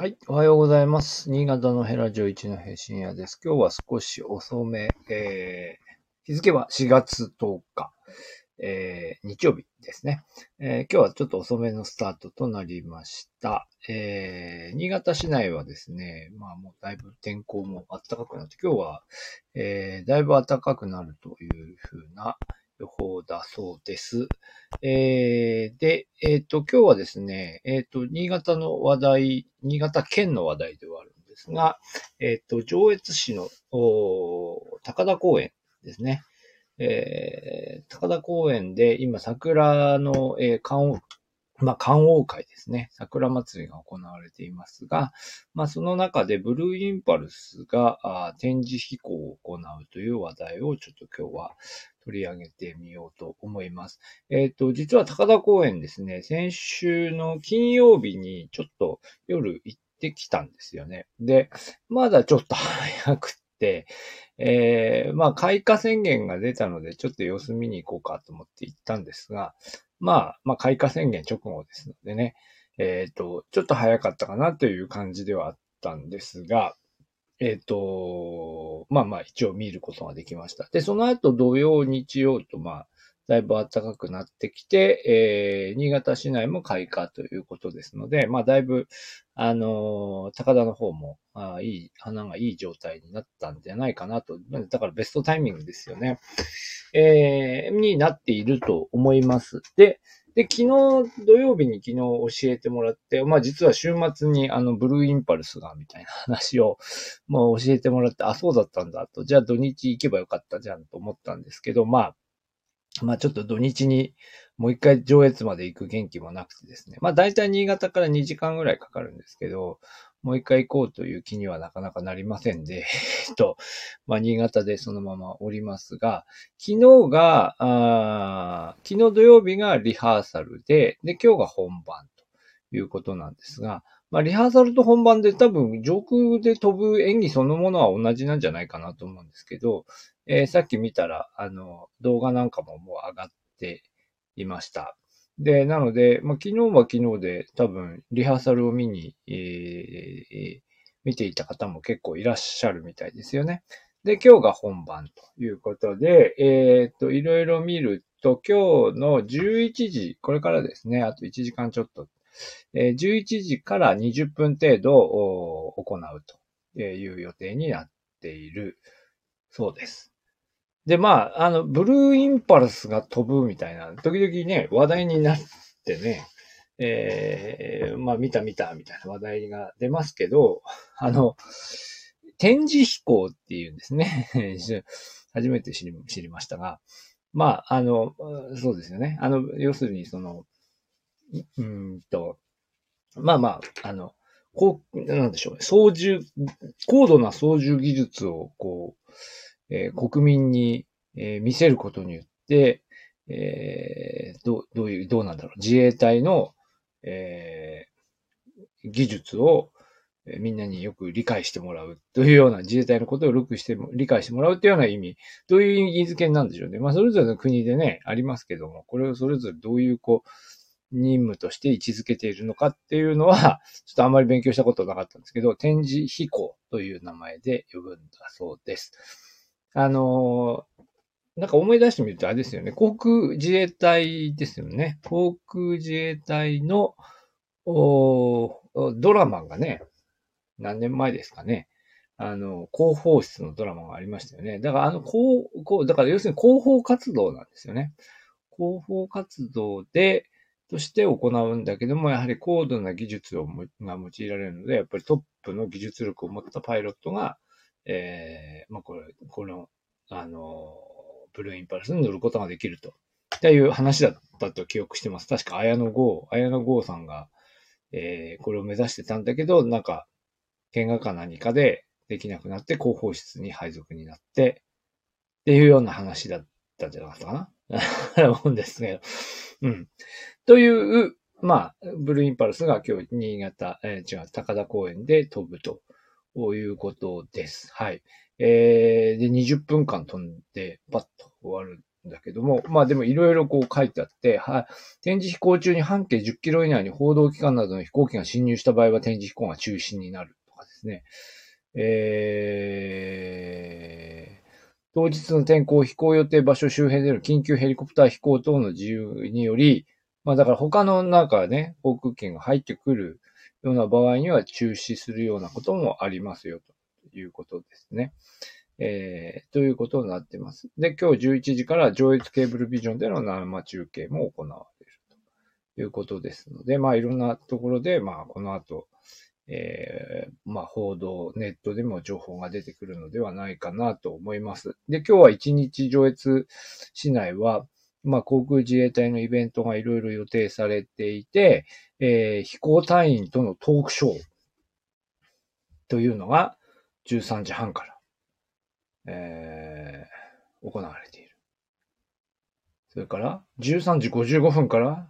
はい。おはようございます。新潟のヘラジオ一の平深夜です。今日は少し遅め、えー、日付は4月10日、えー、日曜日ですね、えー、今日はちょっと遅めのスタートとなりました。えー、新潟市内はですね、まあもうだいぶ天候も暖かくなって、今日は、えー、だいぶ暖かくなるというふうな、予報だそうです。えー、で、えっ、ー、と、今日はですね、えっ、ー、と、新潟の話題、新潟県の話題ではあるんですが、えっ、と、上越市の高田公園ですね。え、高田公園で今桜の、えー、観まあ、観王会ですね。桜祭りが行われていますが、まあ、その中でブルーインパルスが展示飛行を行うという話題をちょっと今日は取り上げてみようと思います。えっ、ー、と、実は高田公園ですね、先週の金曜日にちょっと夜行ってきたんですよね。で、まだちょっと 早くて、えー、まあ、開花宣言が出たので、ちょっと様子見に行こうかと思って行ったんですが、まあ、まあ、開花宣言直後ですのでね、えっ、ー、と、ちょっと早かったかなという感じではあったんですが、えっ、ー、と、まあまあ一応見ることができました。で、その後土曜、日曜とまあ、だいぶ暖かくなってきて、えー、新潟市内も開花ということですので、まあだいぶ、あのー、高田の方も、あいい、花がいい状態になったんじゃないかなと。だからベストタイミングですよね。えー、になっていると思います。で、で、昨日、土曜日に昨日教えてもらって、まあ実は週末にあのブルーインパルスがみたいな話を、まあ教えてもらって、あ、そうだったんだと、じゃあ土日行けばよかったじゃんと思ったんですけど、まあ、まあちょっと土日にもう一回上越まで行く元気もなくてですね。まあ大体新潟から2時間ぐらいかかるんですけど、もう一回行こうという気にはなかなかなりませんで、えっと、まあ、新潟でそのままおりますが、昨日が、あ昨日土曜日がリハーサルで、で、今日が本番ということなんですが、まあ、リハーサルと本番で多分上空で飛ぶ演技そのものは同じなんじゃないかなと思うんですけど、えー、さっき見たら、あの、動画なんかももう上がっていました。で、なので、まあ、昨日は昨日で多分リハーサルを見に、えー、見ていた方も結構いらっしゃるみたいですよね。で、今日が本番ということで、えー、っと、いろいろ見ると、今日の11時、これからですね、あと1時間ちょっと、えー、11時から20分程度行うという予定になっているそうです。で、まあ、あの、ブルーインパルスが飛ぶみたいな、時々ね、話題になってね、えー、まあ、見た見たみたいな話題が出ますけど、あの、展示飛行っていうんですね。初めて知り知りましたが、まあ、あの、そうですよね。あの、要するに、その、うんと、まあまあ、あの、こう、なんでしょうね。操縦、高度な操縦技術を、こう、えー、国民に、えー、見せることによって、えー、どどういう、どうなんだろう。自衛隊の、えー、技術を、えー、みんなによく理解してもらうというような、自衛隊のことをよくしても、理解してもらうというような意味、どういう意味付けなんでしょうね。まあ、それぞれの国でね、ありますけども、これをそれぞれどういう、こう、任務として位置づけているのかっていうのは、ちょっとあんまり勉強したことなかったんですけど、展示飛行という名前で呼ぶんだそうです。あのなんか思い出してみるとあれですよね。航空自衛隊ですよね。航空自衛隊のドラマがね、何年前ですかね。あの、広報室のドラマがありましたよね。だからあの、こう、こう、だから要するに広報活動なんですよね。広報活動で、として行うんだけども、やはり高度な技術をが用いられるので、やっぱりトップの技術力を持ったパイロットが、えー、まあ、これ、この、あの、ブルーインパルスに乗ることができると。っていう話だったと記憶してます。確か、綾野剛、綾野剛さんが、えー、これを目指してたんだけど、なんか、見学か何かでできなくなって、広報室に配属になって、っていうような話だったんじゃなかったかな 思うんですけど。うん。という、まあ、ブルーインパルスが今日、新潟、えー、違う、高田公園で飛ぶということです。はい。えー、で、20分間飛んで、パッと終わるんだけども、まあでもいろいろこう書いてあって、はい、展示飛行中に半径10キロ以内に報道機関などの飛行機が侵入した場合は展示飛行が中止になるとかですね。えー、当日の天候、飛行予定場所周辺での緊急ヘリコプター飛行等の自由により、まあだから他のなんかね、航空券が入ってくるような場合には中止するようなこともありますよということですね。えー、ということになっています。で、今日11時から上越ケーブルビジョンでの生中継も行われるということですので、まあいろんなところで、まあこの後、えー、まあ報道、ネットでも情報が出てくるのではないかなと思います。で、今日は1日上越市内は、まあ航空自衛隊のイベントがいろいろ予定されていて、えー、飛行隊員とのトークショーというのが13時半からえー、行われている。それから、13時55分から、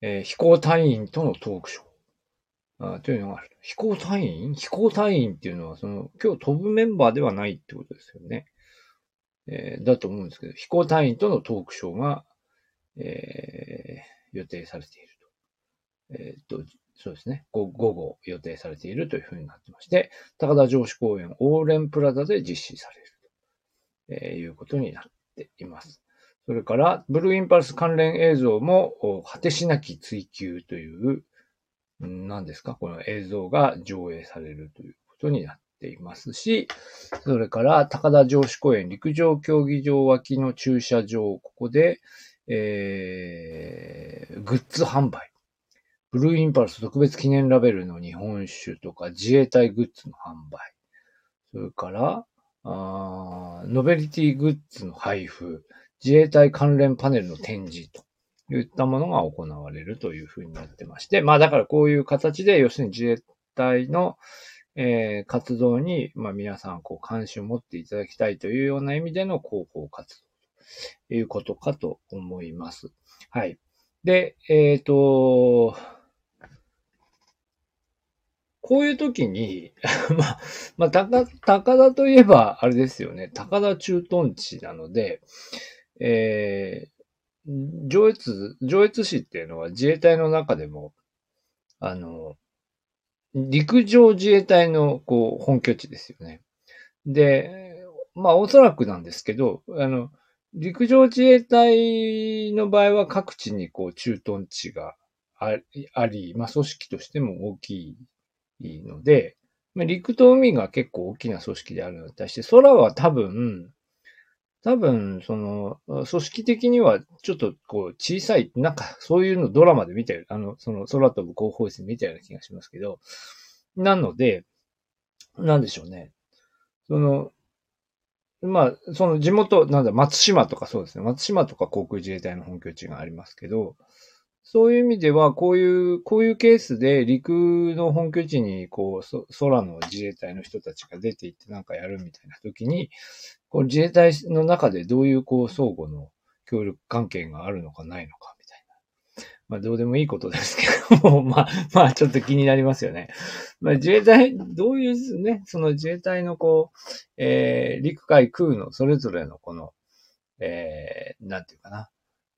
えー、飛行隊員とのトークショー。あというのがある。飛行隊員？飛行隊員っていうのは、その、今日飛ぶメンバーではないってことですよね。えー、だと思うんですけど、飛行隊員とのトークショーが、えー、予定されていると。えー、っと、そうですね。午後予定されているというふうになってまして、高田城址公園オーレンプラザで実施される。えー、いうことになっています。それから、ブルーインパルス関連映像も、果てしなき追求という、何ですか？この映像が上映されるということになってていますし、それから、高田城址公園陸上競技場脇の駐車場、ここで、えー、グッズ販売。ブルーインパルス特別記念ラベルの日本酒とか自衛隊グッズの販売。それから、あノベリティグッズの配布、自衛隊関連パネルの展示といったものが行われるというふうになってまして、まあだからこういう形で、要するに自衛隊の、えー、活動に、まあ皆さんこう関心を持っていただきたいというような意味での広報活動ということかと思います。はい。で、えっ、ー、と、こういう時に、まあ、まあ、高、高田といえば、あれですよね。高田駐屯地なので、えー、上越、上越市っていうのは自衛隊の中でも、あの、陸上自衛隊の、こう、本拠地ですよね。で、まあ、おそらくなんですけど、あの、陸上自衛隊の場合は各地にこう駐屯地があり、まあ組織としても大きいいいので、陸と海が結構大きな組織であるのに対して、空は多分、多分、その、組織的にはちょっとこう小さい、なんか そういうのドラマで見たよ。あの、その空飛ぶ広報室で見たような気がしますけど、なので、なんでしょうね。その、まあ、その地元、なんだ、松島とかそうですね。松島とか航空自衛隊の本拠地がありますけど、そういう意味では、こういう、こういうケースで陸の本拠地に、こう、空の自衛隊の人たちが出て行ってなんかやるみたいな時に、こう自衛隊の中でどういうこう相互の協力関係があるのかないのかみたいな。まあどうでもいいことですけども、まあ、まあちょっと気になりますよね。まあ自衛隊、どういうね、その自衛隊のこう、えー、陸海空のそれぞれのこの、えー、なんていうかな、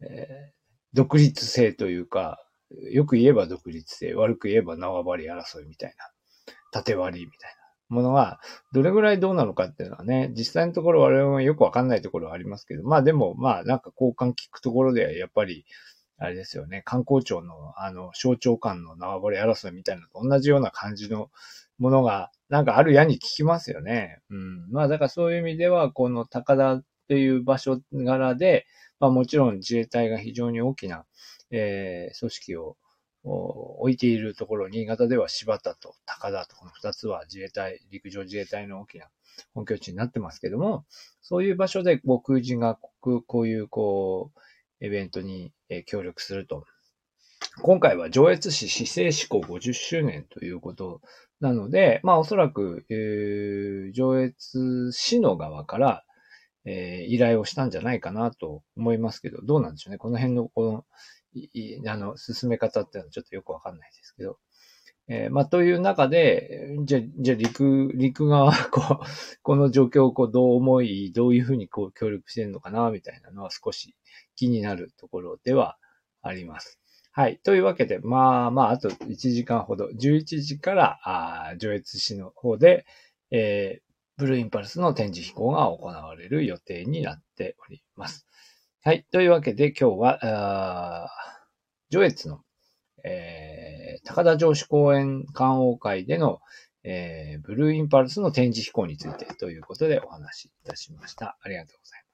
えー独立性というか、よく言えば独立性、悪く言えば縄張り争いみたいな、縦割りみたいなものは、どれぐらいどうなのかっていうのはね、実際のところ我々もよくわかんないところはありますけど、まあでも、まあなんか交換聞くところではやっぱり、あれですよね、観光庁のあの、省庁間の縄張り争いみたいなと同じような感じのものが、なんかあるやに聞きますよね。うん。まあだからそういう意味では、この高田っていう場所柄で、まあもちろん自衛隊が非常に大きな、えー、組織を置いているところ、新潟では柴田と高田とこの二つは自衛隊、陸上自衛隊の大きな本拠地になってますけども、そういう場所で僕人がこういうこう、イベントに協力すると。今回は上越市市政施行50周年ということなので、まあおそらく、えー、上越市の側からえ、依頼をしたんじゃないかなと思いますけど、どうなんでしょうね。この辺の、この、いあの、進め方っていうのはちょっとよくわかんないですけど。えー、まあ、という中で、じゃ、じゃ、陸、陸側は、こう、この状況をこう、どう思い、どういうふうにこう、協力してるのかな、みたいなのは少し気になるところではあります。はい。というわけで、まあまあ、あと1時間ほど、11時から、あ上越市の方で、えー、ブルーインパルスの展示飛行が行われる予定になっております。はい。というわけで、今日は、あ上越の、えー、高田城址公園観王会での、えー、ブルーインパルスの展示飛行についてということでお話しいたしました。ありがとうございます。